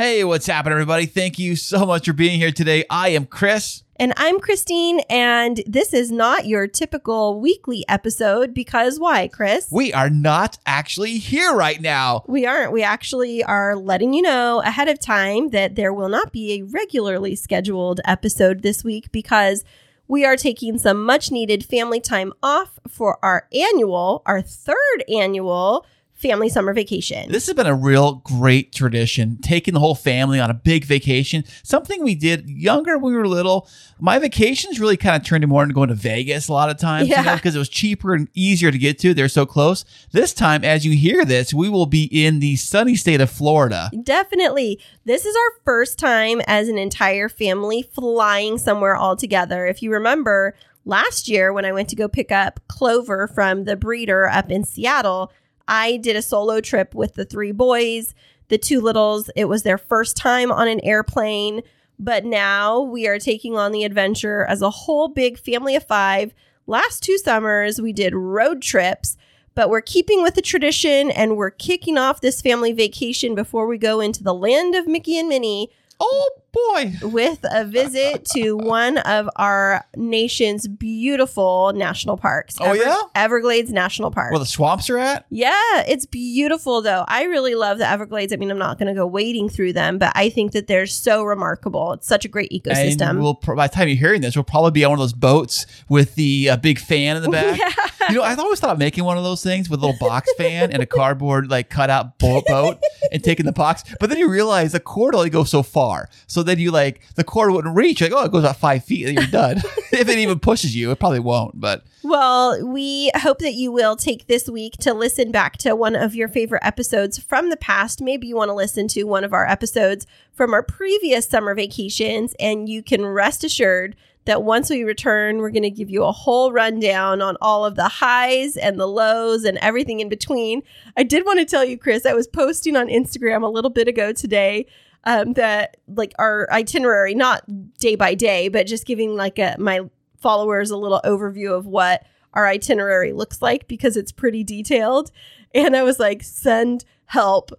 Hey, what's happening, everybody? Thank you so much for being here today. I am Kris. And I'm Kristine, and this is not your typical weekly episode because why, Kris? We are not actually here right now. We aren't. We actually are letting you know ahead of time that there will not be a regularly scheduled episode this week because we are taking some much needed family time off for our annual, our third annual family summer vacation. This has been a real great tradition, taking the whole family on a big vacation. Something we did younger when we were little. My vacations really kind of turned more into going to Vegas a lot of times, Yeah. because it was cheaper and easier to get to. They're so close. This time, as you hear this, we will be in the sunny state of Florida. Definitely. This is our first time as an entire family flying somewhere all together. If you remember last year when I went to go pick up Clover from the breeder up in Seattle, I did a solo trip with the three boys, the two littles. It was their first time on an airplane. But now we are taking on the adventure as a whole big family of five. Last two summers, we did road trips but we're keeping with the tradition and we're kicking off this family vacation before we go into the land of Mickey and Minnie Oh boy. with a visit to one of our nation's beautiful national parks. Oh, yeah? Everglades National Park. Where the swamps are at? yeah, it's beautiful though. I really love the Everglades. I mean, I'm not going to go wading through them, but I think that they're so remarkable. It's such a great ecosystem. And we'll, by the time you're hearing this, we'll probably be on one of those boats with the uh, big fan in the back. You know, I always thought making one of those things with a little box fan and a cardboard like cutout boat, boat and taking the box. But then you realize the cord only goes so far. So then you like the cord wouldn't reach. Like, oh, it goes about five feet and you're done. if it even pushes you, it probably won't. But Well, we hope that you will take this week to listen back to one of your favorite episodes from the past. Maybe you want to listen to one of our episodes from our previous summer vacations, and you can rest assured that once we return, we're going to give you a whole rundown on all of the highs and the lows and everything in between. I did want to tell you, Kris, I was posting on Instagram a little bit ago today um, that like our itinerary, not day by day, but just giving like a my followers a little overview of what our itinerary looks like because it's pretty detailed. And I was like, send help.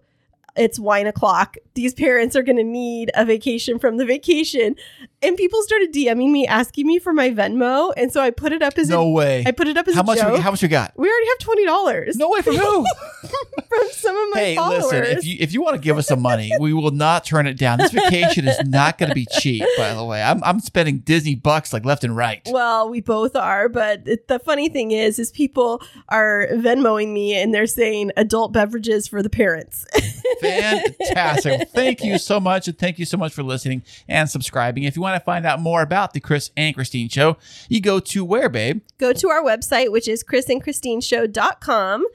It's wine o'clock. These parents are going to need a vacation from the vacation. And people started DMing me, asking me for my Venmo. And so I put it up as no a, way. I put it up as How a much? joke. We, how much we got? we already have twenty dollars No way from who? from some of my hey, followers. listen. If you if you want to give us some money, we will not turn it down. This vacation is not going to be cheap. By the way, I'm I'm spending Disney bucks like left and right. Well, we both are, but it, the funny thing is, is people are Venmoing me and they're saying adult beverages for the parents. Fantastic. Thank you so much. And thank you so much for listening and subscribing. If you want to find out more about the Kris and Kristine show, you go to where, babe? Go to our website, which is krisandkristineshow.com.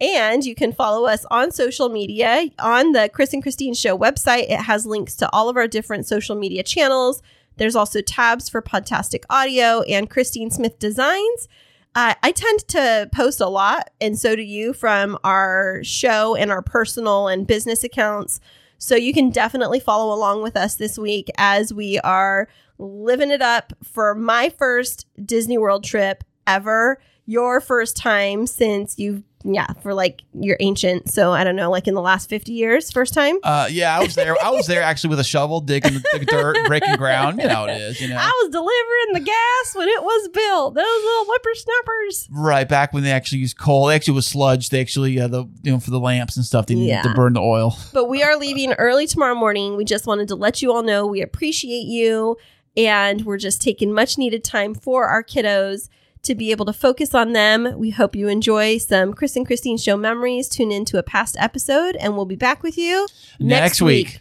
And you can follow us on social media on the Kris and Kristine Show website. It has links to all of our different social media channels. There's also tabs for Podtastic Audio and Kristine Smith Designs. Uh, I tend to post a lot, and so do you from our show and our personal and business accounts. So you can definitely follow along with us this week as we are living it up for my first Disney World trip ever. Your first time since you've, yeah, for like you're ancient. So I don't know, like in the last 50 years, first time. Uh, yeah, I was there. I was there actually with a shovel, digging the, the dirt, breaking ground. You know it is. You know, I was delivering the gas when it was built. Those little whippersnappers. right back when they actually used coal. They actually was sludge. They actually uh, the you know for the lamps and stuff. They needed Yeah. to burn the oil. But we are leaving early tomorrow morning. We just wanted to let you all know we appreciate you. And we're just taking much needed time for our kiddos to be able to focus on them. We hope you enjoy some Kris and Kristine show memories. Tune in to a past episode, and we'll be back with you Next week.